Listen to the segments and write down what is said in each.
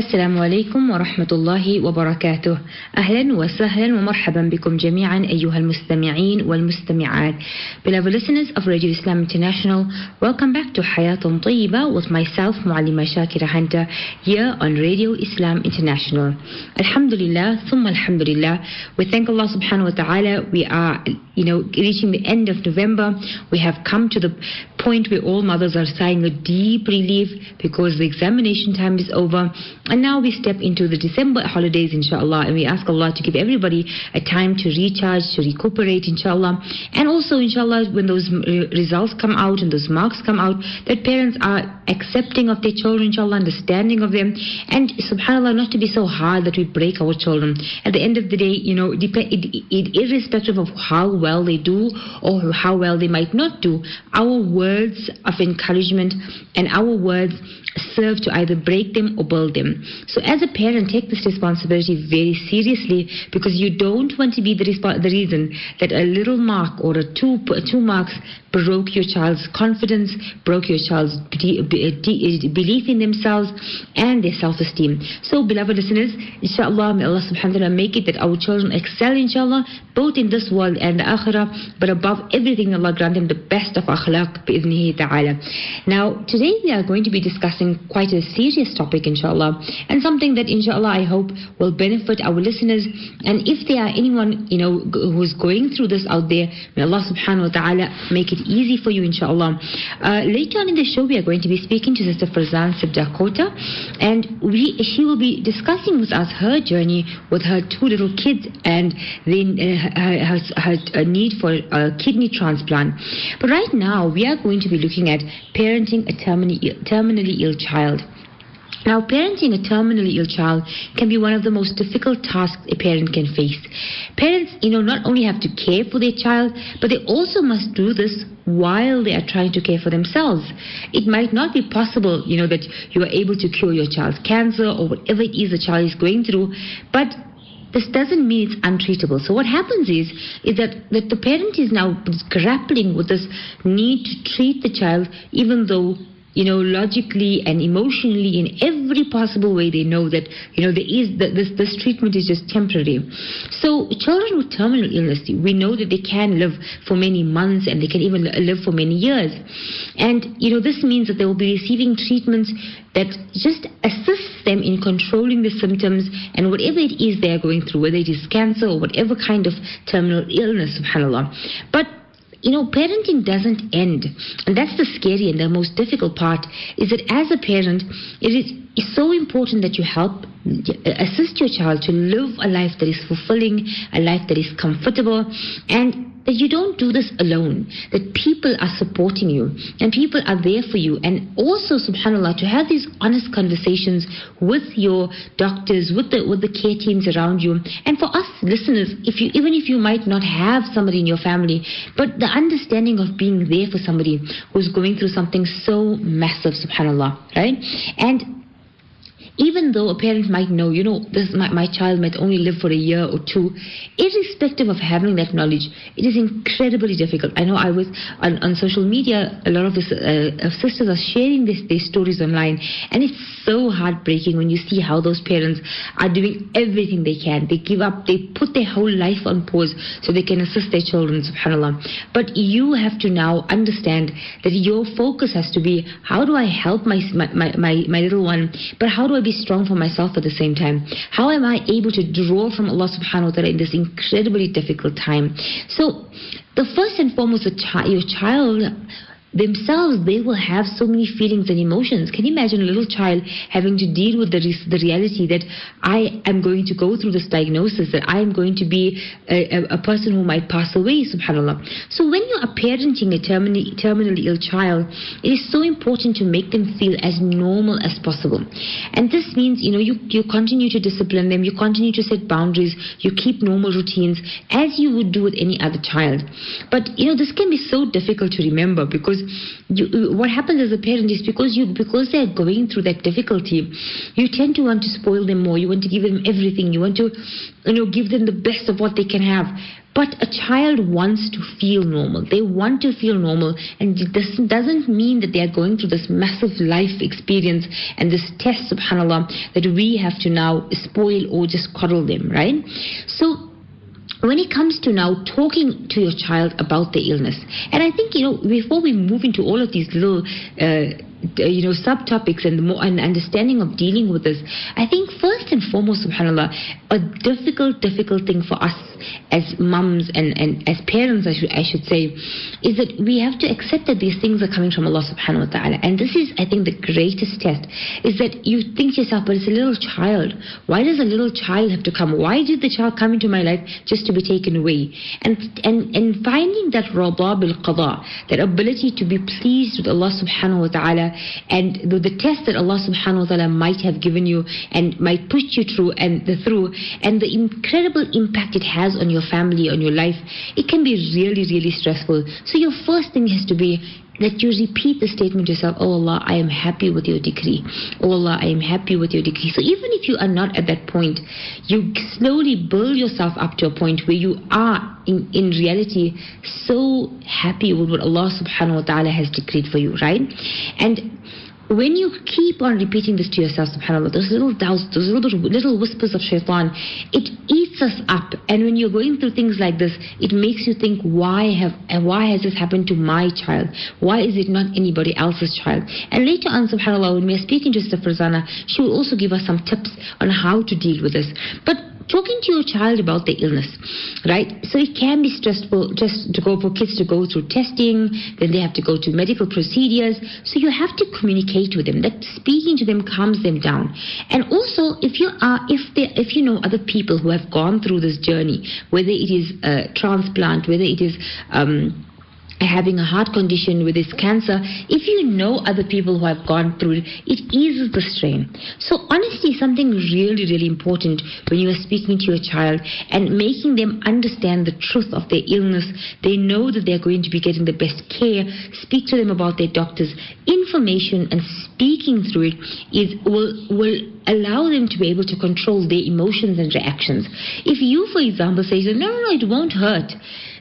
السلام عليكم ورحمة الله وبركاته أهلا وسهلا ومرحبا بكم جميعا أيها المستمعين والمستمعات Beloved listeners of Radio Islam International Welcome back to Hayat طيبة with myself معلمة شاكرة Hunter here on Radio Islam International Alhamdulillah ثم Alhamdulillah We thank Allah subhanahu wa ta'ala We are you know reaching the end of November We have come to the point where all mothers are sighing a deep relief because the examination time is over and now we step into the December holidays, inshallah, and we ask Allah to give everybody a time to recharge, to recuperate, inshallah. And also, inshallah, when those results come out and those marks come out, that parents are accepting of their children, inshallah, understanding of them. And subhanAllah, not to be so hard that we break our children. At the end of the day, you know, it, it, irrespective of how well they do or how well they might not do, our words of encouragement and our words serve to either break them or build them. So as a parent, take this responsibility very seriously because you don't want to be the, the reason that a little mark or a two, two marks broke your child's confidence, broke your child's belief in themselves and their self-esteem. So beloved listeners, inshallah, may Allah subhanahu wa ta'ala make it that our children excel inshallah, both in this world and the akhirah, but above everything Allah grant them the best of akhlaq bi'idhnihi ta'ala. Now, today we are going to be discussing quite a serious topic inshallah, and something that inshallah I hope will benefit our listeners, and if there are anyone, you know, who's going through this out there, may Allah subhanahu wa ta'ala make it easy for you, inshallah. Uh, later on in the show, we are going to be speaking to Sister Farzan Sibdakota, and we, she will be discussing with us her journey with her two little kids and then uh, her, her, her, need for a kidney transplant. But right now, we are going to be looking at parenting a terminally, terminally ill child. Now, parenting a terminally ill child can be one of the most difficult tasks a parent can face. Parents, you know, not only have to care for their child, but they also must do this while they are trying to care for themselves. It might not be possible, you know, that you are able to cure your child's cancer or whatever it is the child is going through, but this doesn't mean it's untreatable. So what happens is, is that, that the parent is now grappling with this need to treat the child even though you know, logically and emotionally in every possible way, they know that, you know, there is that this this treatment is just temporary. So children with terminal illness, we know that they can live for many months and they can even live for many years. And, you know, this means that they will be receiving treatments that just assists them in controlling the symptoms and whatever it is they are going through, whether it is cancer or whatever kind of terminal illness, subhanAllah. But you know, parenting doesn't end. And that's the scary and the most difficult part is that as a parent, it is so important that you help uh, assist your child to live a life that is fulfilling, a life that is comfortable, and that you don't do this alone, that people are supporting you and people are there for you. And also, subhanAllah, to have these honest conversations with your doctors, with the, with the care teams around you. And for us listeners, if you, even if you might not have somebody in your family, but the understanding of being there for somebody who's going through something so massive, subhanAllah, right? And even though a parent might know, you know, this my, my child might only live for a year or two, irrespective of having that knowledge, it is incredibly difficult. I know I was on, on social media, a lot of, this, uh, sisters are sharing this, their stories online, and it's so heartbreaking when you see how those parents are doing everything they can. They give up, they put their whole life on pause so they can assist their children, subhanAllah. But you have to now understand that your focus has to be how do I help my, my, my, my little one, but how do I be strong for myself at the same time? How am I able to draw from Allah subhanahu wa ta'ala in this incredibly difficult time? So, the first and foremost, chi- your child themselves they will have so many feelings and emotions. Can you imagine a little child having to deal with the, the reality that i am going to go through this diagnosis that i am going to be a, a, a person who might pass away subhanallah. So when you are parenting a terminally, terminally ill child it is so important to make them feel as normal as possible. And this means you know you, you continue to discipline them you continue to set boundaries you keep normal routines as you would do with any other child. But you know this can be so difficult to remember because you, what happens as a parent is because you because they're going through that difficulty, you tend to want to spoil them more. You want to give them everything. You want to, you know, give them the best of what they can have. But a child wants to feel normal. They want to feel normal, and this doesn't mean that they are going through this massive life experience and this test, subhanAllah, that we have to now spoil or just coddle them, right? So when it comes to now talking to your child about the illness, and I think, you know, before we move into all of these little uh, Uh, you know subtopics and the more an understanding of dealing with this i think first and foremost subhanallah a difficult difficult thing for us as mums and, and as parents I should I should say is that we have to accept that these things are coming from Allah subhanahu wa ta'ala. And this is I think the greatest test is that you think to yourself but it's a little child. Why does a little child have to come? Why did the child come into my life just to be taken away? And and and finding that rada bil qada that ability to be pleased with Allah subhanahu wa ta'ala and the, the test that Allah subhanahu wa ta'ala might have given you and might put you through and the through and the incredible impact it has on your family, on your life, it can be really, really stressful. So your first thing has to be that you repeat the statement yourself, Oh Allah, I am happy with your decree. Oh Allah, I am happy with your decree. So even if you are not at that point, you slowly build yourself up to a point where you are in, in reality so happy with what Allah subhanahu wa ta'ala has decreed for you, right? And when you keep on repeating this to yourself, subhanAllah, those little doubts, those little, little whispers of shaitan, it eats us up. And when you're going through things like this, it makes you think, why have why has this happened to my child? Why is it not anybody else's child? And later on, subhanAllah, when we're speaking to Sister Farzana, she will also give us some tips on how to deal with this. But talking to your child about the illness, right? So it can be stressful just to go for kids to go through testing, then they have to go to medical procedures. So you have to communicate with them. That speaking to them calms them down. And also, if you are, if they, if you know other people who have gone through this journey, whether it is a transplant, whether it is um, having a heart condition with this cancer, if you know other people who have gone through it, it eases the strain. So honesty is something really, really important when you are speaking to your child and making them understand the truth of their illness. They know that they're going to be getting the best care. Speak to them about their doctors. Information and speaking through it is will will allow them to be able to control their emotions and reactions. If you, for example, say, no, no, no, it won't hurt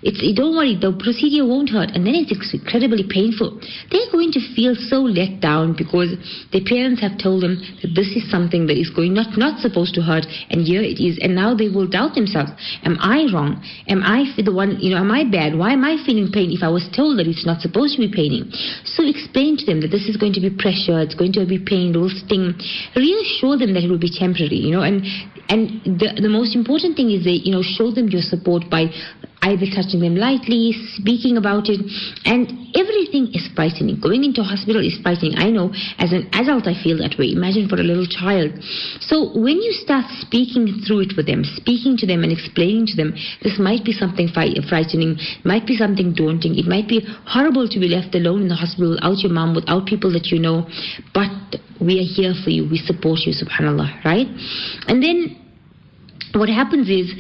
it's, don't worry, the procedure won't hurt. And then it's incredibly painful. They're going to feel so let down because their parents have told them that this is something that is going not, not supposed to hurt. And here it is. And now they will doubt themselves. Am I wrong? Am I the one, you know, am I bad? Why am I feeling pain if I was told that it's not supposed to be paining? So explain to them that this is going to be pressure. It's going to be pain. It will sting. Reassure them that it will be temporary, you know, and and the, the most important thing is that, you know, show them your support by either touching them lightly, speaking about it, and everything is frightening. Going into hospital is frightening. I know as an adult I feel that way. Imagine for a little child. So when you start speaking through it with them, speaking to them and explaining to them, this might be something frightening, might be something daunting, it might be horrible to be left alone in the hospital without your mom, without people that you know, but we are here for you. We support you, subhanAllah, right? And then what happens is,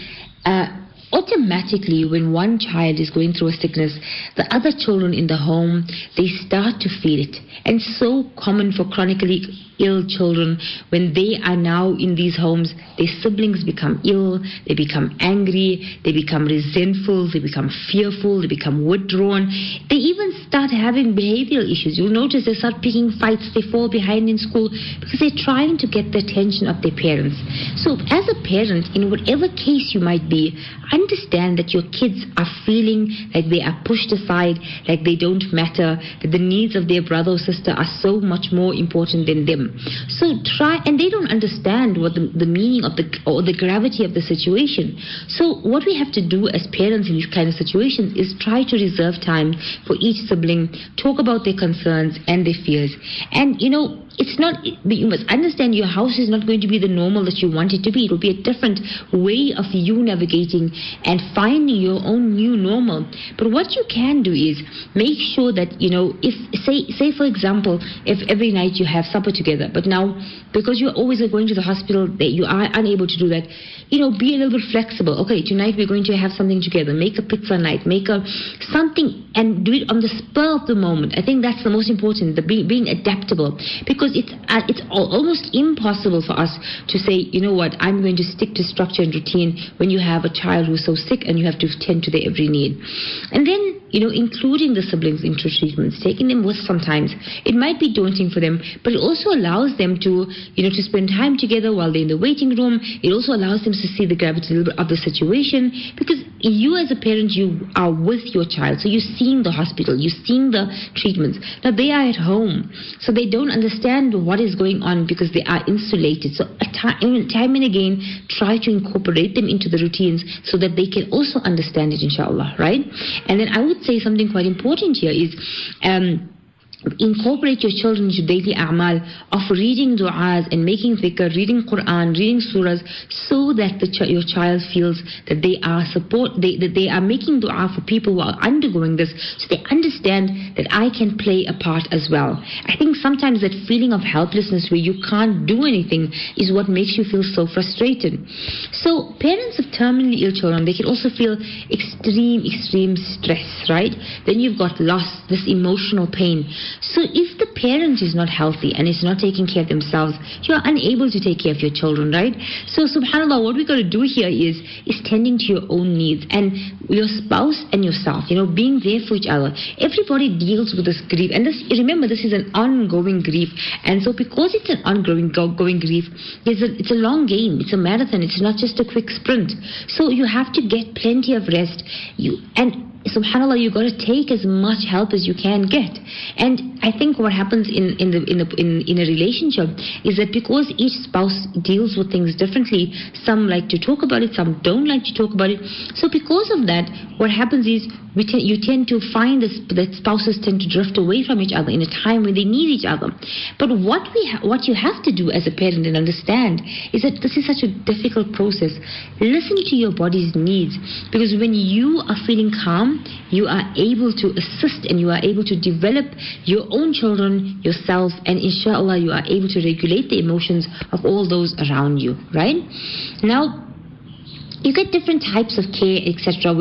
uh, automatically when one child is going through a sickness the other children in the home they start to feel it. And so common for chronically ill children, when they are now in these homes, their siblings become ill, they become angry, they become resentful, they become fearful, they become withdrawn. They even start having behavioral issues. You'll notice they start picking fights, they fall behind in school because they're trying to get the attention of their parents. So, as a parent, in whatever case you might be, understand that your kids are feeling like they are pushed aside, like they don't matter, that the needs of their brother or sister are so much more important than them. So try, and they don't understand what the, the meaning of the or the gravity of the situation. So what we have to do as parents in these kind of situations is try to reserve time for each sibling, talk about their concerns and their fears, and you know it's not, you must understand your house is not going to be the normal that you want it to be. It will be a different way of you navigating and finding your own new normal. But what you can do is make sure that, you know, if, say, say for example, if every night you have supper together, but now because you're always going to the hospital, that you are unable to do that, you know, be a little bit flexible. Okay, tonight we're going to have something together. Make a pizza night. Make a something and do it on the spur of the moment. I think that's the most important, the being adaptable. Because because it's uh, it's almost impossible for us to say, you know what, I'm going to stick to structure and routine when you have a child who's so sick and you have to tend to their every need. And then you know, including the siblings into treatments, taking them with sometimes. It might be daunting for them, but it also allows them to, you know, to spend time together while they're in the waiting room. It also allows them to see the gravity of the situation because you as a parent, you are with your child. So you're seeing the hospital, you're seeing the treatments. Now they are at home, so they don't understand what is going on because they are insulated. So time, time and again, try to incorporate them into the routines so that they can also understand it, inshallah, right? And then I would say something quite important here is um, incorporate your children into daily a'mal of reading du'as and making dhikr, reading Quran, reading surahs, so that ch your child feels that they are support, they, that they are making du'a for people who are undergoing this, so they understand that I can play a part as well. I think sometimes that feeling of helplessness where you can't do anything is what makes you feel so frustrated. So parents of terminally ill children, they can also feel extreme, extreme stress, right? Then you've got loss, this emotional pain. So if the parent is not healthy and is not taking care of themselves, you are unable to take care of your children, right? So subhanAllah, what we got to do here is, is tending to your own needs and your spouse and yourself, you know, being there for each other. Everybody deals with this grief. And this, remember, this is an ongoing grief. And so because it's an ongoing going grief, it's a, it's a long game. It's a marathon. It's not just a quick sprint. So you have to get plenty of rest. You and subhanallah you got to take as much help as you can get and i think what happens in in the in the in, in a relationship is that because each spouse deals with things differently some like to talk about it some don't like to talk about it so because of that what happens is we you tend to find this, that spouses tend to drift away from each other in a time when they need each other. But what we what you have to do as a parent and understand is that this is such a difficult process. Listen to your body's needs because when you are feeling calm, you are able to assist and you are able to develop your own children, yourself, and inshallah you are able to regulate the emotions of all those around you. Right now you get different types of care, etc.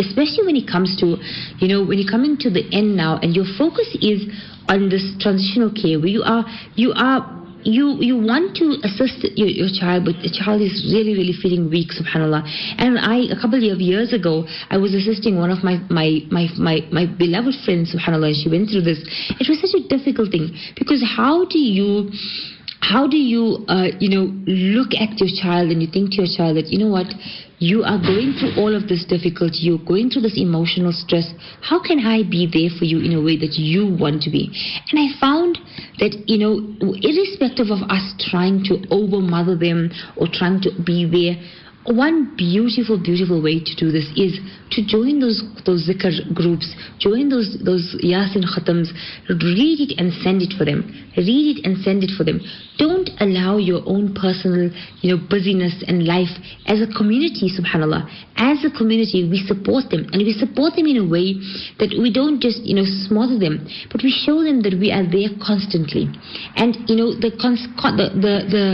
Especially when it comes to, you know, when you're coming to the end now, and your focus is on this transitional care, where you are, you are you you want to assist your, your, child, but the child is really really feeling weak, subhanallah. And I a couple of years ago, I was assisting one of my my my my, my beloved friends, subhanallah. And she went through this. It was such a difficult thing because how do you how do you, uh, you know, look at your child and you think to your child that, you know what, you are going through all of this difficulty, you're going through this emotional stress. How can I be there for you in a way that you want to be? And I found that, you know, irrespective of us trying to over mother them or trying to be there, one beautiful, beautiful way to do this is to join those those zikr groups, join those those yasin khatams, read it and send it for them. Read it and send it for them. Don't allow your own personal, you know, busyness and life as a community, subhanallah. As a community, we support them and we support them in a way that we don't just, you know, smother them, but we show them that we are there constantly. And you know, the the the the,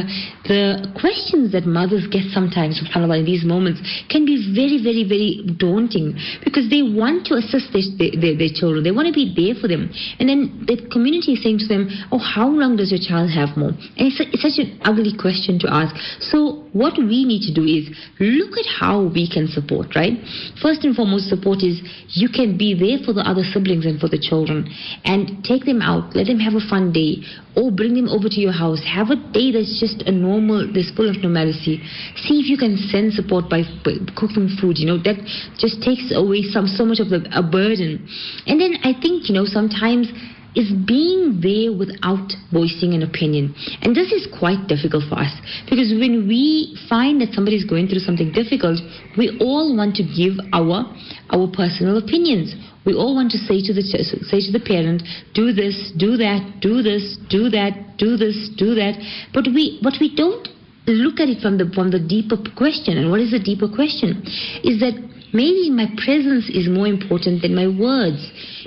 the questions that mothers get sometimes, subhanallah, in these moments can be very, very, very daunting because they want to assist their, their, their children. They want to be there for them. And then the community is saying to them, oh, how long does your child have more? And it's, a, it's such an ugly question to ask. So what we need to do is look at how we can support, right? First and foremost, support is you can be there for the other siblings and for the children and take them out, let them have a fun day, or bring them over to your house. Have a day that's just a normal, that's full of normalcy. See if you can send support by, by cooking food, you know, that just takes away some so much of the, a burden. And then I think, you know, sometimes is being there without voicing an opinion. And this is quite difficult for us because when we find that somebody is going through something difficult, we all want to give our our personal opinions. We all want to say to the say to the parent, do this, do that, do this, do that, do this, do that. But we but we don't look at it from the from the deeper question. And what is the deeper question? Is that Maybe my presence is more important than my words.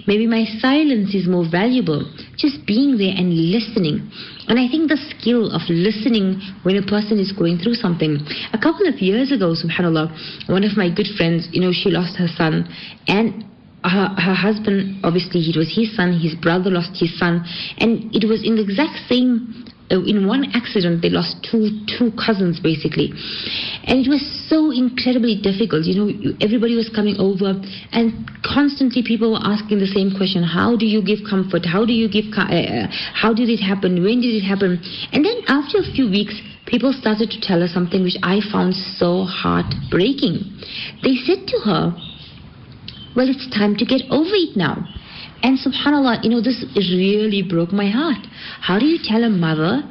Maybe my silence is more valuable. Just being there and listening. And I think the skill of listening when a person is going through something. A couple of years ago, subhanAllah, one of my good friends, you know, she lost her son. And her, her husband, obviously, it was his son, his brother lost his son, and it was in the exact same uh, in one accident they lost two two cousins basically. And it was so incredibly difficult you know everybody was coming over and constantly people were asking the same question how do you give comfort? How do you give uh, uh, how did it happen? When did it happen? And then after a few weeks people started to tell her something which i found so heartbreaking. They said to her well it's time to get over it now and subhanAllah, you know, this really broke my heart. How do you tell a mother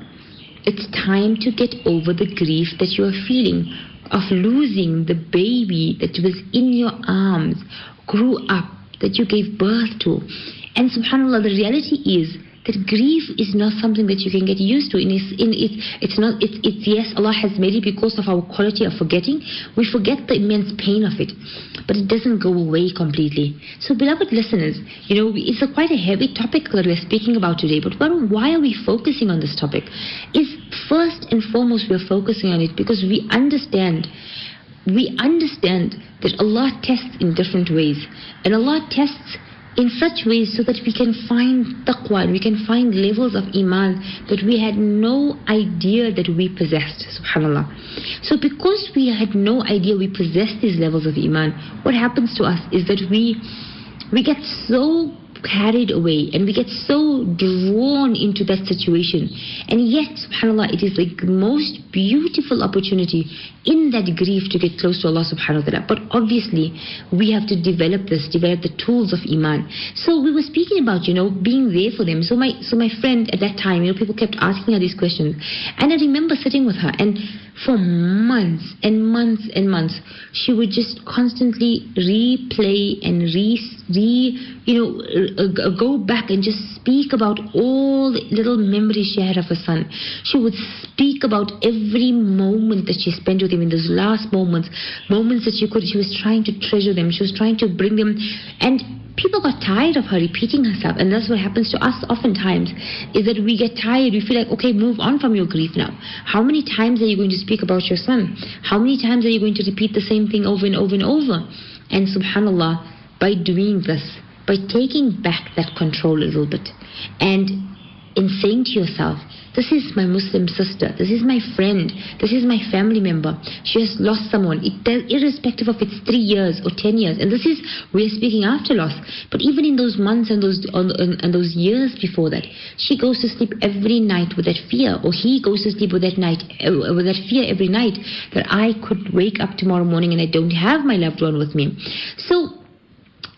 it's time to get over the grief that you are feeling of losing the baby that was in your arms, grew up, that you gave birth to? And subhanAllah, the reality is that grief is not something that you can get used to. And it's, in, it's, it's not, it's, it's, yes, Allah has made it because of our quality of forgetting. We forget the immense pain of it, but it doesn't go away completely. So, beloved listeners, you know, it's a quite a heavy topic that we're speaking about today, but why are we focusing on this topic? Is first and foremost, we're focusing on it because we understand we understand that Allah tests in different ways. And Allah tests in such ways so that we can find taqwa, we can find levels of iman that we had no idea that we possessed, subhanAllah. So because we had no idea we possessed these levels of iman, what happens to us is that we we get so carried away and we get so drawn into that situation. And yet, subhanAllah, it is the most beautiful opportunity in that grief to get close to Allah subhanahu wa ta'ala. But obviously, we have to develop this, develop the tools of Iman. So we were speaking about, you know, being there for them. So my so my friend at that time, you know, people kept asking her these questions. And I remember sitting with her and for months and months and months, she would just constantly replay and re, re you know, uh, go back and just speak about all the little memories she had of her son. She would speak about every moment that she spent with him in those last moments, moments that she could, she was trying to treasure them. She was trying to bring them, and people got tired of her repeating herself and that's what happens to us oftentimes is that we get tired. We feel like okay move on from your grief now. How many times are you going to speak about your son? How many times are you going to repeat the same thing over and over and over? And subhanallah by doing this by taking back that control a little bit and in saying to yourself this is my Muslim sister. This is my friend. This is my family member. She has lost someone, it, irrespective of it's three years or ten years. And this is we're speaking after loss. But even in those months and those and those years before that, she goes to sleep every night with that fear, or he goes to sleep with that night uh, with that fear every night that I could wake up tomorrow morning and I don't have my loved one with me. So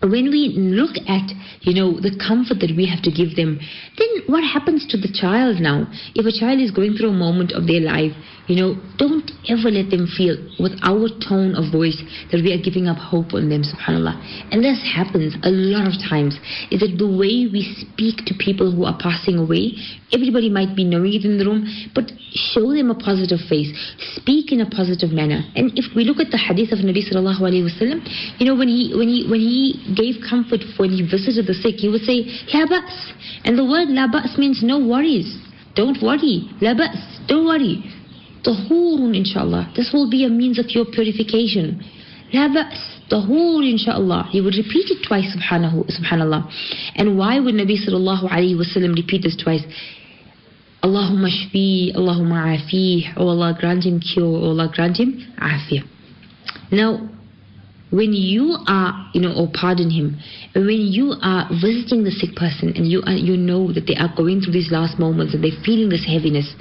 when we look at you know the comfort that we have to give them then what happens to the child now? If a child is going through a moment of their life you know don't ever let them feel with our tone of voice that we are giving up hope on them subhanallah. And this happens a lot of times. Is that the way we speak to people who are passing away? Everybody might be knowing it in the room but show them a positive face. Speak in a positive manner. And if we look at the hadith of nabi sallallahu alaihi wasallam you know when he when he when he gave comfort when he visited the sick he would say la ba's and the word la ba's means no worries. Don't worry. La ba's don't worry tahurun inshallah. This will be a means of your purification. La ba's, tahur inshallah. He would repeat it twice subhanahu, subhanallah. And why would Nabi sallallahu alayhi wasallam repeat this twice? Allahumma shfi, Allahumma afi, oh Allah grant him cure, oh Allah grant him afiyah. Now, when you are, you know, or pardon him, when you are visiting the sick person and you are, you know that they are going through these last moments and they're feeling this heaviness,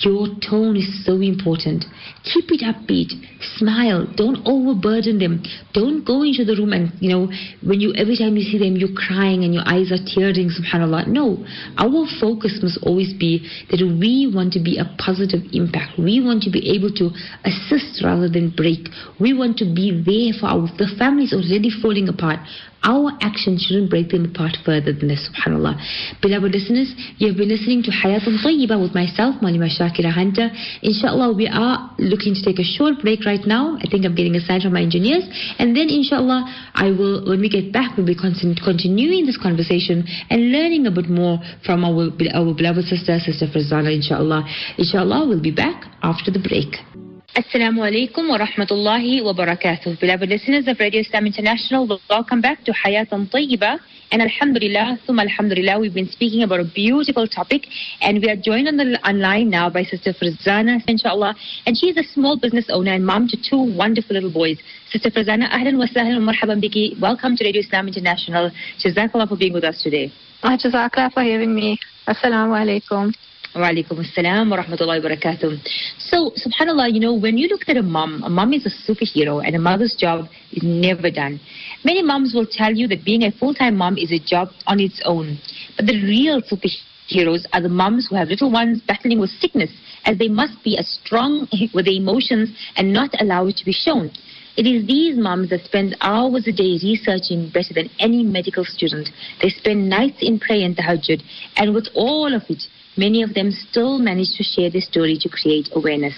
your tone is so important. Keep it upbeat. Smile. Don't overburden them. Don't go into the room and, you know, when you, every time you see them, you're crying and your eyes are tearing, subhanAllah. No. Our focus must always be that we want to be a positive impact. We want to be able to assist rather than break. We want to be there for our, the families already falling apart our actions shouldn't break them apart further than this, subhanAllah. Beloved listeners, you've been listening to Hayatun Tayyiba with myself, Malima Shakira Hunter. Inshallah, we are looking to take a short break right now. I think I'm getting a sign from my engineers. And then, inshallah, I will, when we get back, we'll be continuing this conversation and learning a bit more from our, our beloved sister, Sister Farzana, inshallah. Inshallah, we'll be back after the break. Assalamu alaikum wa rahmatullahi wa barakatuh. Beloved listeners of Radio Islam International, welcome back to Hayatan Tayyiba. And Alhamdulillah, Thumma Alhamdulillah, we've been speaking about a beautiful topic. And we are joined on the online now by Sister Farzana, inshallah. And she is a small business owner and mom to two wonderful little boys. Sister Farzana, ahlan wa sahlan wa marhaban biki. Welcome to Radio Islam International. Jazakallah for being with us today. Ah, Jazakallah for having me. Assalamu alaikum. Wa alaikum assalam wa rahmatullahi wa barakatuh. So, subhanAllah, you know, when you look at a mom, a mom is a superhero and a mother's job is never done. Many moms will tell you that being a full-time mom is a job on its own. But the real superheroes are the moms who have little ones battling with sickness, as they must be as strong with their emotions and not allow it to be shown. It is these moms that spend hours a day researching better than any medical student. They spend nights in prayer and tahajjud, and with all of it, many of them still manage to share their story to create awareness.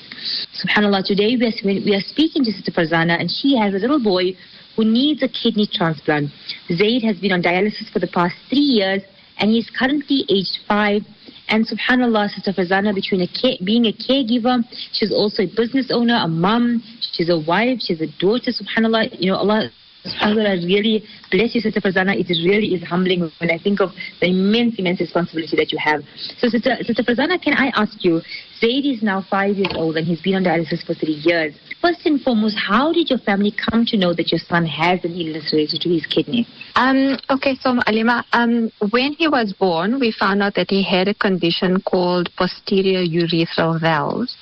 Subhanallah, today we are, speaking to Sister Farzana and she has a little boy who needs a kidney transplant. Zaid has been on dialysis for the past three years and he is currently aged five. And subhanAllah, Sister Farzana, between a care, being a caregiver, she's also a business owner, a mom, she's a wife, she's a daughter, subhanAllah. You know, Allah Alhamdulillah, really bless you, Sister Farzana. It really is humbling when I think of the immense, immense responsibility that you have. So, Sister, Sister Farzana, can I ask you, Zaid is now five years old and he's been on dialysis for three years. First and foremost, how did your family come to know that your son has an illness related to his kidney? Um, okay, so Alima, um, when he was born, we found out that he had a condition called posterior urethral valves.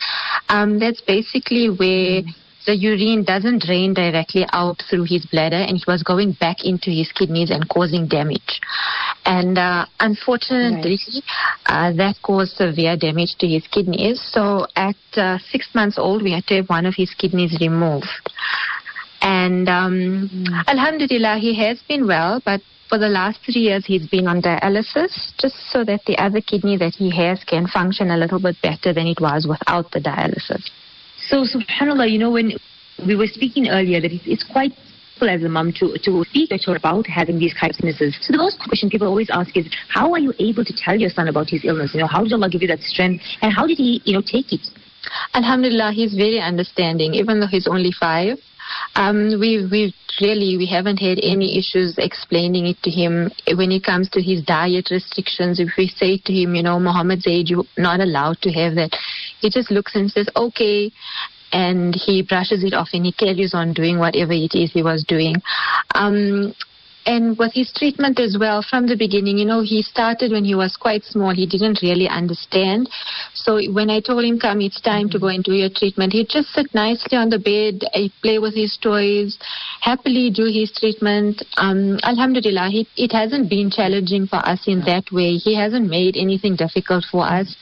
Um, that's basically where mm the urine doesn't drain directly out through his bladder and he was going back into his kidneys and causing damage. And uh, unfortunately, right. uh, that caused severe damage to his kidneys. So at uh, six months old, we had to have one of his kidneys removed. And um, mm. Alhamdulillah, he has been well, but for the last three years he's been on dialysis just so that the other kidney that he has can function a little bit better than it was without the dialysis. So, subhanAllah, you know, when we were speaking earlier, that it's, it's quite as a mom to, to speak her about having these kinds of illnesses. So the most question people always ask is, how are you able to tell your son about his illness? You know, how did Allah give you that strength? And how did he, you know, take it? Alhamdulillah, he's very understanding, even though he's only five. Um, we we really we haven't had any issues explaining it to him when it comes to his diet restrictions. If we say to him, you know, Muhammad said you're not allowed to have that, he just looks and says, okay, and he brushes it off and he carries on doing whatever it is he was doing. Um, and with his treatment as well from the beginning, you know, he started when he was quite small. He didn't really understand. So when I told him, come, it's time to go and do your treatment, he'd just sit nicely on the bed, play with his toys, happily do his treatment. Um, Alhamdulillah, he, it hasn't been challenging for us in that way. He hasn't made anything difficult for us.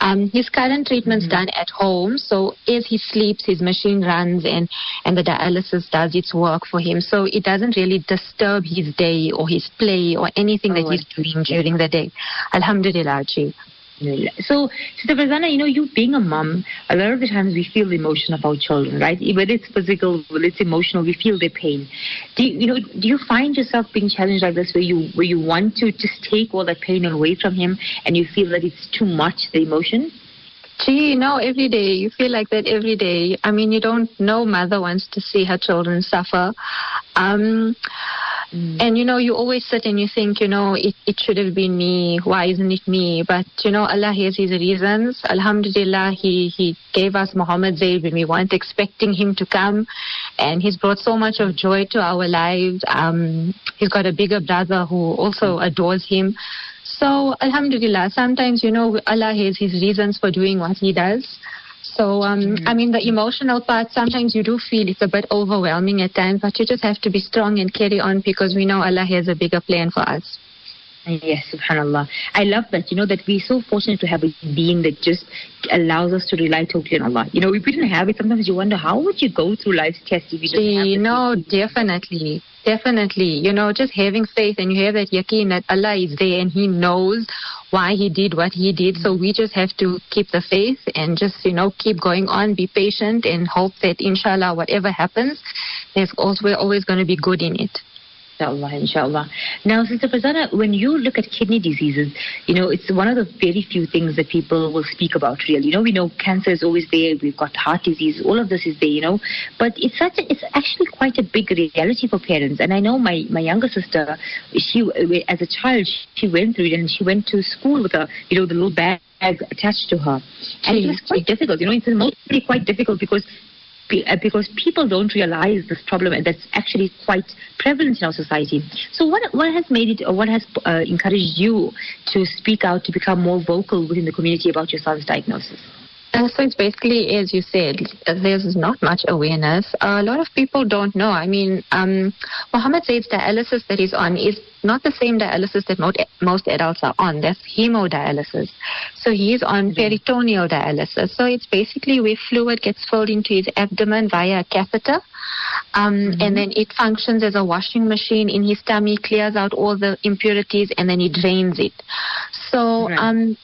Um, his current treatment's mm-hmm. done at home, so as he sleeps, his machine runs and, and the dialysis does its work for him. So it doesn't really disturb his day or his play or anything oh, that he's doing during the day. Alhamdulillah, Ji. So, Sister Farzana, you know, you being a mom, a lot of the times we feel the emotion of our children, right? Whether it's physical, whether it's emotional, we feel their pain. Do you, you know? Do you find yourself being challenged like this, where you where you want to just take all that pain away from him, and you feel that it's too much the emotion? Gee, no, every day. You feel like that every day. I mean, you don't know mother wants to see her children suffer. Um, Mm. And you know, you always sit and you think, you know, it, it should have been me. Why isn't it me? But you know, Allah has His reasons. Alhamdulillah, He He gave us Muhammad Zaid when we weren't expecting him to come, and He's brought so much of joy to our lives. Um, he's got a bigger brother who also adores him. So Alhamdulillah, sometimes you know, Allah has His reasons for doing what He does. So, um, mm-hmm. I mean, the emotional part, sometimes you do feel it's a bit overwhelming at times, but you just have to be strong and carry on because we know Allah has a bigger plan for us. Yes, subhanAllah. I love that, you know, that we're so fortunate to have a being that just allows us to rely totally on Allah. You know, if we didn't have it, sometimes you wonder, how would you go through life's test if you didn't have it? No, definitely. Definitely. You know, just having faith and you have that yaqeen that Allah is there and He knows why He did what He did. So we just have to keep the faith and just, you know, keep going on, be patient and hope that inshallah, whatever happens, there's also, we're always going to be good in it. Inshallah, inshallah. Now, Sister Farzana, when you look at kidney diseases, you know, it's one of the very few things that people will speak about, really. You know, we know cancer is always there, we've got heart disease, all of this is there, you know, but it's such a, it's actually quite a big reality for parents. And I know my, my younger sister, she, as a child, she went through it and she went to school with a, you know, the little bag attached to her. And it was quite difficult, you know, it's mostly quite difficult because because people don't realize this problem and that's actually quite prevalent in our society. So what what has made it or what has uh, encouraged you to speak out to become more vocal within the community about your son's diagnosis? Uh, so it's basically, as you said, there's not much awareness. Uh, a lot of people don't know. I mean, um, Mohammed Zaid's dialysis that he's on is not the same dialysis that most, most adults are on. That's hemodialysis. So he's on mm-hmm. peritoneal dialysis. So it's basically where fluid gets filled into his abdomen via a catheter. Um, mm-hmm. And then it functions as a washing machine in his tummy, clears out all the impurities, and then he drains it. So right. um,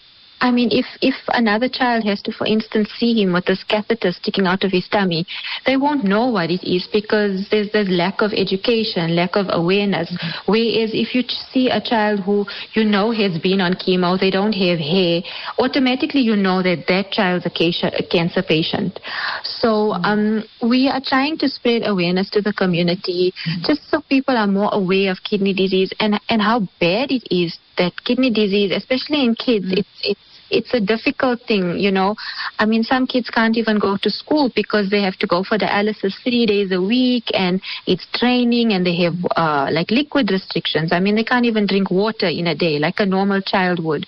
I mean, if, if another child has to, for instance, see him with this catheter sticking out of his tummy, they won't know what it is because there's this lack of education, lack of awareness. Mm-hmm. Whereas if you see a child who you know has been on chemo, they don't have hair, automatically you know that that child's a cancer patient. So mm-hmm. um, we are trying to spread awareness to the community mm-hmm. just so people are more aware of kidney disease and, and how bad it is that kidney disease, especially in kids, mm-hmm. it's, it's it's a difficult thing, you know. I mean, some kids can't even go to school because they have to go for dialysis three days a week, and it's training, and they have uh, like liquid restrictions. I mean, they can't even drink water in a day like a normal child would.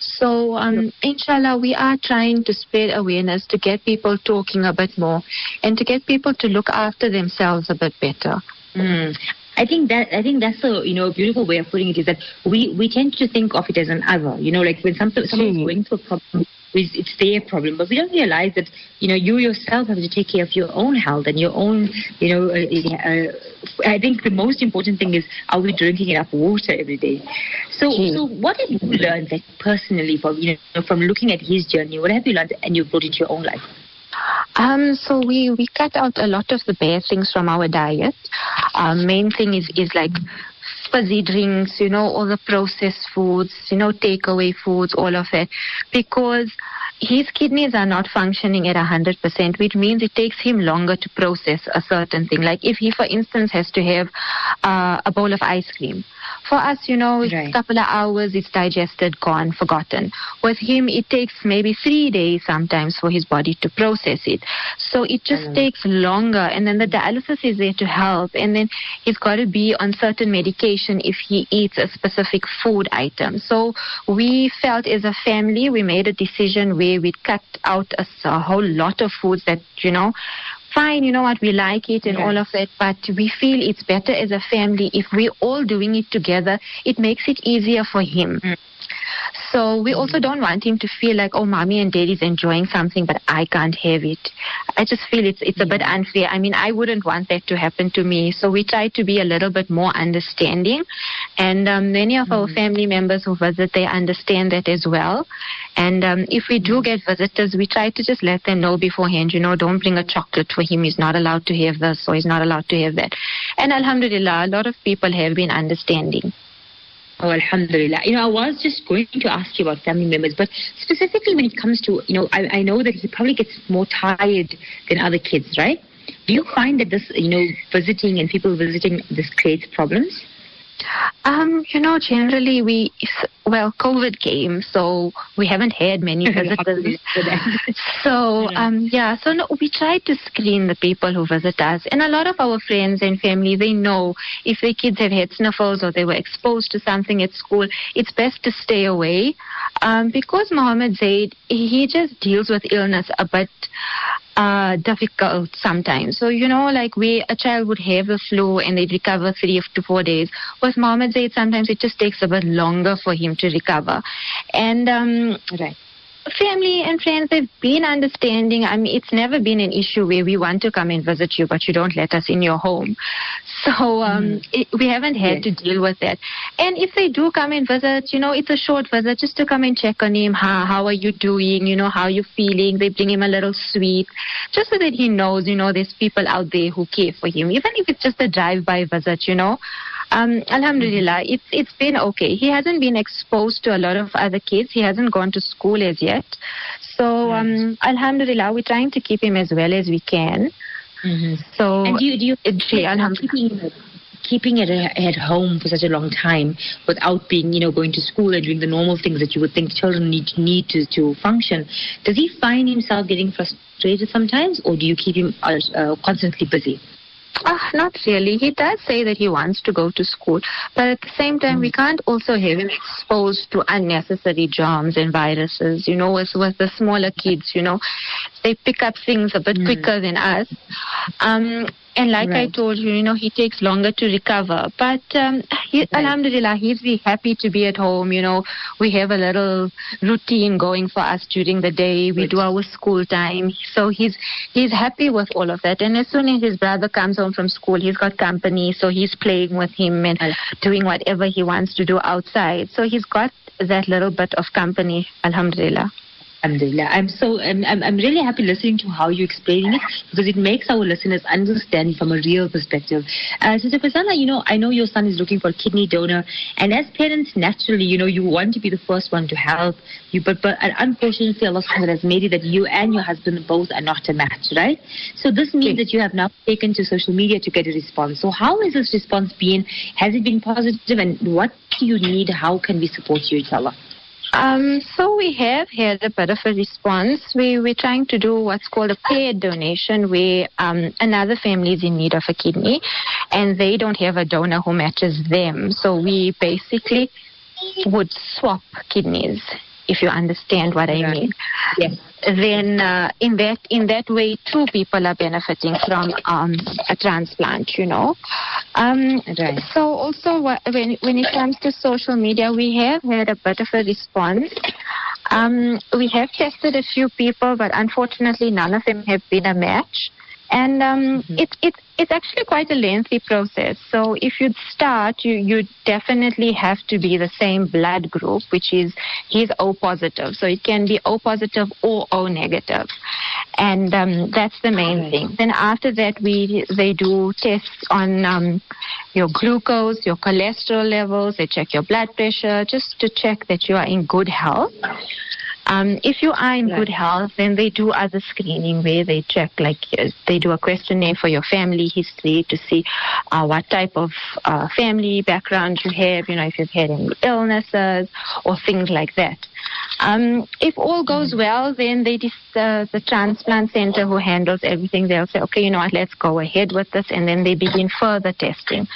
So, um, inshallah, we are trying to spread awareness to get people talking a bit more, and to get people to look after themselves a bit better. Mm. I think that I think that's a you know beautiful way of putting it is that we we tend to think of it as an other. You know, like when something someone's going through a problem, it's their problem, but we don't realize that you know you yourself have to take care of your own health and your own you know. Uh, uh, I think the most important thing is are we drinking enough water every day? So so what have you learned like personally from you know from looking at his journey? What have you learned and you brought into your own life? Um, so we, we cut out a lot of the bad things from our diet. Um, main thing is, is like fizzy drinks, you know, all the processed foods, you know, takeaway foods, all of it. Because his kidneys are not functioning at 100%, which means it takes him longer to process a certain thing. Like if he, for instance, has to have uh, a bowl of ice cream. For us, you know, it's right. a couple of hours, it's digested, gone, forgotten. With him, it takes maybe three days sometimes for his body to process it. So it just mm. takes longer. And then the dialysis is there to help. And then he's got to be on certain medication if he eats a specific food item. So we felt as a family, we made a decision where we cut out a, a whole lot of foods that, you know, fine, you know what, we like it and all of that, but we feel it's better as a family if we're all doing it together. It makes it easier for him. Mm. So we also don't want him to feel like, oh, mommy and daddy's enjoying something, but I can't have it. I just feel it's it's a bit unfair. I mean, I wouldn't want that to happen to me. So we try to be a little bit more understanding, and um, many of mm-hmm. our family members who visit, they understand that as well. And um, if we do get visitors, we try to just let them know beforehand, you know, don't bring a chocolate for him. He's not allowed to have this or he's not allowed to have that. And Alhamdulillah, a lot of people have been understanding. Oh, Alhamdulillah. You know, I was just going to ask you about family members, but specifically when it comes to, you know, I, I know that he probably gets more tired than other kids, right? Do you find that this, you know, visiting and people visiting, this creates problems? Um, you know, generally we, well, COVID came, so we haven't had many visitors. so, um, yeah, so no, we try to screen the people who visit us. And a lot of our friends and family, they know if their kids have had sniffles or they were exposed to something at school, it's best to stay away. Um, because Mohammed Zaid, he just deals with illness a bit uh, difficult sometimes. So, you know, like we, a child would have the flu and they'd recover three to four days. With Mohammed Zaid, sometimes it just takes a bit longer for him to recover. And, um, right family and friends, they've been understanding. I mean, it's never been an issue where we want to come and visit you, but you don't let us in your home. So um, mm. it, we haven't had yes. to deal with that. And if they do come and visit, you know, it's a short visit just to come and check on him. How, how are you doing? You know, how are you feeling? They bring him a little sweet just so that he knows, you know, there's people out there who care for him. Even if it's just a drive-by visit, you know. Um, Alhamdulillah, it's it's been okay. He hasn't been exposed to a lot of other kids. He hasn't gone to school as yet. So um, Alhamdulillah, we're trying to keep him as well as we can. Mm-hmm. So And do you, do you it- Alhamdulillah. keeping, keeping it at at home for such a long time without being, you know, going to school and doing the normal things that you would think children need need to, to function, does he find himself getting frustrated sometimes, or do you keep him uh, uh, constantly busy? Ah, not really. He does say that he wants to go to school, but at the same time, we can't also have him exposed to unnecessary germs and viruses. You know, with, with the smaller kids, you know, they pick up things a bit quicker than us. Um, and like I told you, you know, he takes longer to recover. But um, he, Alhamdulillah, he's happy to be at home. You know, we have a little routine going for us during the day. We Right. do our school time, so he's he's happy with all of that. And as soon as his brother comes home from school, he's got company, so he's playing with him and doing whatever he wants to do outside. So he's got that little bit of company, Alhamdulillah. Alhamdulillah. I'm so I'm, I'm I'm really happy listening to how you're explaining it because it makes our listeners understand from a real perspective. Uh, Sister Farzana, you know, I know your son is looking for a kidney donor, and as parents, naturally, you know, you want to be the first one to help. You, but but unfortunately, Allah Subhanahu has made it that you and your husband both are not a match, right? So this means that you have now taken to social media to get a response. So how has this response been? Has it been positive, and what do you need? How can we support you, inshallah? Um, so we have had a bit of a response. We, we're trying to do what's called a paired donation where um, another family is in need of a kidney and they don't have a donor who matches them. So we basically would swap kidneys, if you understand what I mean. Yes. Then uh, in that in that way, two people are benefiting from um, a transplant. You know. Um, Right. so also when when it comes to social media, we have had a bit of a response. Um, we have tested a few people, but unfortunately, none of them have been a match. And um, it, it, it's actually quite a lengthy process. So if you start, you, you definitely have to be the same blood group, which is he's O positive. So it can be O positive or O negative. And um, that's the main thing. Then after that, we they do tests on um, your glucose, your cholesterol levels. They check your blood pressure just to check that you are in good health. Um, if you are in Right. good health, then they do other screening where they check, like uh, they do a questionnaire for your family history to see uh, what type of uh, family background you have, you know, if you've had any illnesses or things like that. Um, if all goes well, then they dis- uh, the transplant center who handles everything, they'll say, okay, you know what, let's go ahead with this, and then they begin further testing.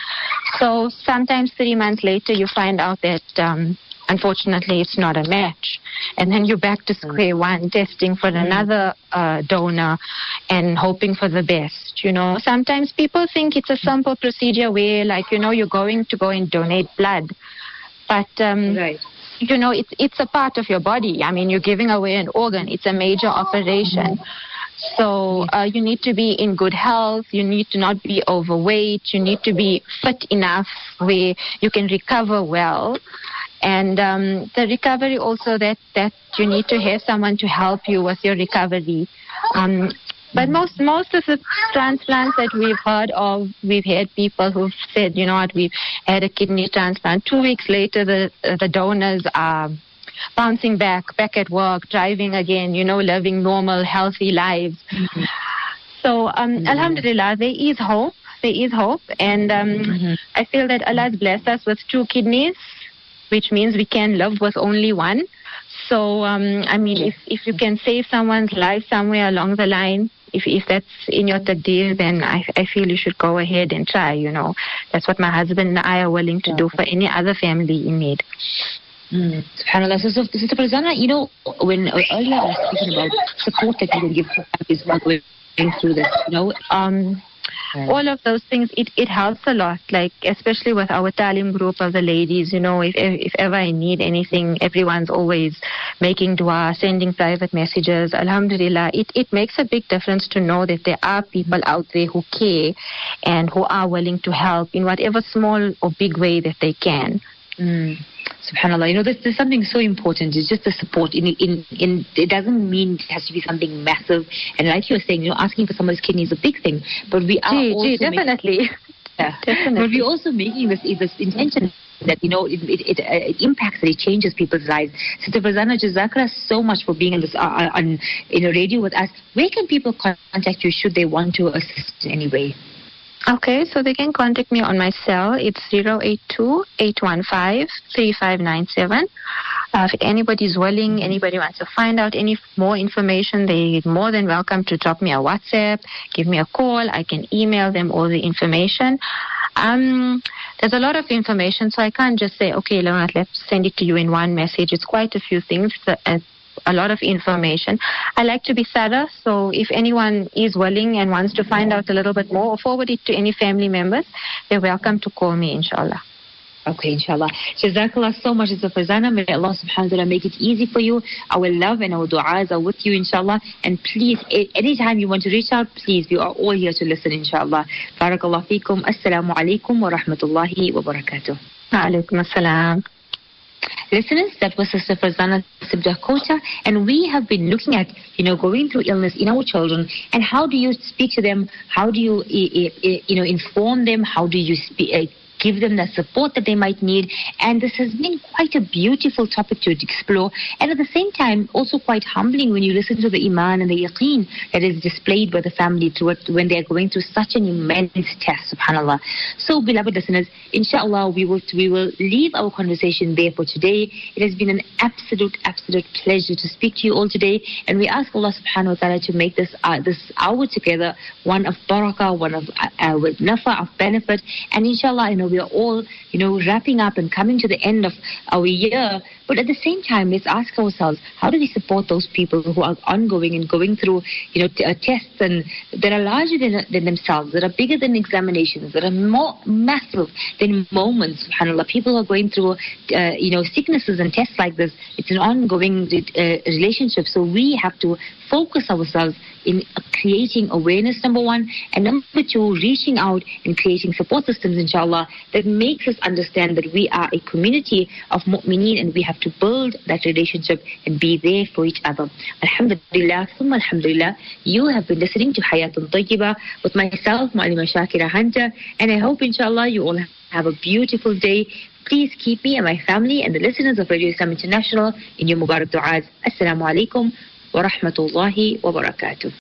So sometimes three months later, you find out that um, unfortunately it's not a match, and then you're back to square one, testing for another uh, donor and hoping for the best. You know, sometimes people think it's a simple procedure where, like, you know, you're going to go and donate blood, but um, Right. you know, it's it's a part of your body. I mean, you're giving away an organ. It's a major operation. So uh, you need to be in good health. You need to not be overweight. You need to be fit enough where you can recover well. And um, the recovery also that that you need to have someone to help you with your recovery. Um, but most most of the transplants that we've heard of, we've had people who've said, you know what, we've had a kidney transplant. Two weeks later, the the donors are bouncing back, back at work, driving again, you know, living normal, healthy lives. So, um, Alhamdulillah, there is hope. There is hope, and um, I feel that Allah has blessed us with two kidneys, which means we can love with only one. So, um, I mean, if, if you can save someone's life somewhere along the line, if, if that's in your taqdeer, then I, I feel you should go ahead and try, you know. That's what my husband and I are willing to do for any other family in need. Mm, SubhanAllah. So, so, Sister Farzana, you know, when uh, earlier I was speaking about support that you can give to families who are going through this, you know, Um, all of those things it, it helps a lot like especially with our talim group of the ladies you know if, if ever i need anything everyone's always making dua sending private messages. Alhamdulillah it it makes a big difference to know that there are people out there who care and who are willing to help in whatever small or big way that they can Mm. Subhanallah, you know, there's, there's something so important. It's just the support. In, in, in, it doesn't mean it has to be something massive. And like you were saying, you know, asking for someone's kidney is a big thing. But we are Gee, also gee, definitely Definitely. But we're also making this this intention that you know it it, it, uh, it impacts and it changes people's lives. Sister Farzana, Jazakallah so much for being on this uh, uh, on in a radio with us. Where can people contact you should they want to assist in any way? Okay, so they can contact me on my cell. It's 082-815-3597. Uh, if anybody's willing, anybody wants to find out any more information, they're more than welcome to drop me a WhatsApp, give me a call. I can email them all the information. Um, there's a lot of information, so I can't just say, okay, Leonard, let's send it to you in one message. It's quite a few things. Uh, a lot of information. I like to be thorough, so if anyone is willing and wants to find out a little bit more or forward it to any family members, they're welcome to call me, inshallah. Okay, inshallah. Jazakallah so much, Farzana. May Allah subhanahu wa ta'ala make it easy for you. Our love and our du'as are with you, inshallah. And please, anytime you want to reach out, please, we are all here to listen, inshallah. Barakallah feekum. Assalamu alaikum wa rahmatullahi wa barakatuh. Wa Alaikum assalam. Listeners, that was Sister Farzana Sibda and we have been looking at, you know, going through illness in our children, and how do you speak to them? How do you, eh, eh, eh, you know, inform them? How do you speak? Give them the support that they might need. And this has been quite a beautiful topic to explore. And at the same time, also quite humbling when you listen to the iman and the yaqeen that is displayed by the family through it when they are going through such an immense test, subhanAllah. So, beloved listeners, inshallah, we will, we will leave our conversation there for today. It has been an absolute, absolute pleasure to speak to you all today. And we ask Allah subhanahu wa ta'ala to make this, uh, this hour together one of barakah, one of uh, uh, with nafa, of benefit. And inshallah, you know, we are all, you know, wrapping up and coming to the end of our year. But at the same time, let's ask ourselves, how do we support those people who are ongoing and going through, you know, t- uh, tests and that are larger than, than themselves, that are bigger than examinations, that are more massive than moments, subhanAllah. People are going through, uh, you know, sicknesses and tests like this. It's an ongoing uh, relationship. So we have to focus ourselves in creating awareness, number one, and number two, reaching out and creating support systems, inshallah, that makes us understand that we are a community of mu'mineen and we have to build that relationship and be there for each other. Alhamdulillah, thumma alhamdulillah, you have been listening to Hayatun Tayyiba with myself, Ma'alima Shakira Hunter, and I hope inshallah you all have a beautiful day. Please keep me and my family and the listeners of Radio Islam International in your Mubarak du'as. Assalamu alaikum wa rahmatullahi wa barakatuh.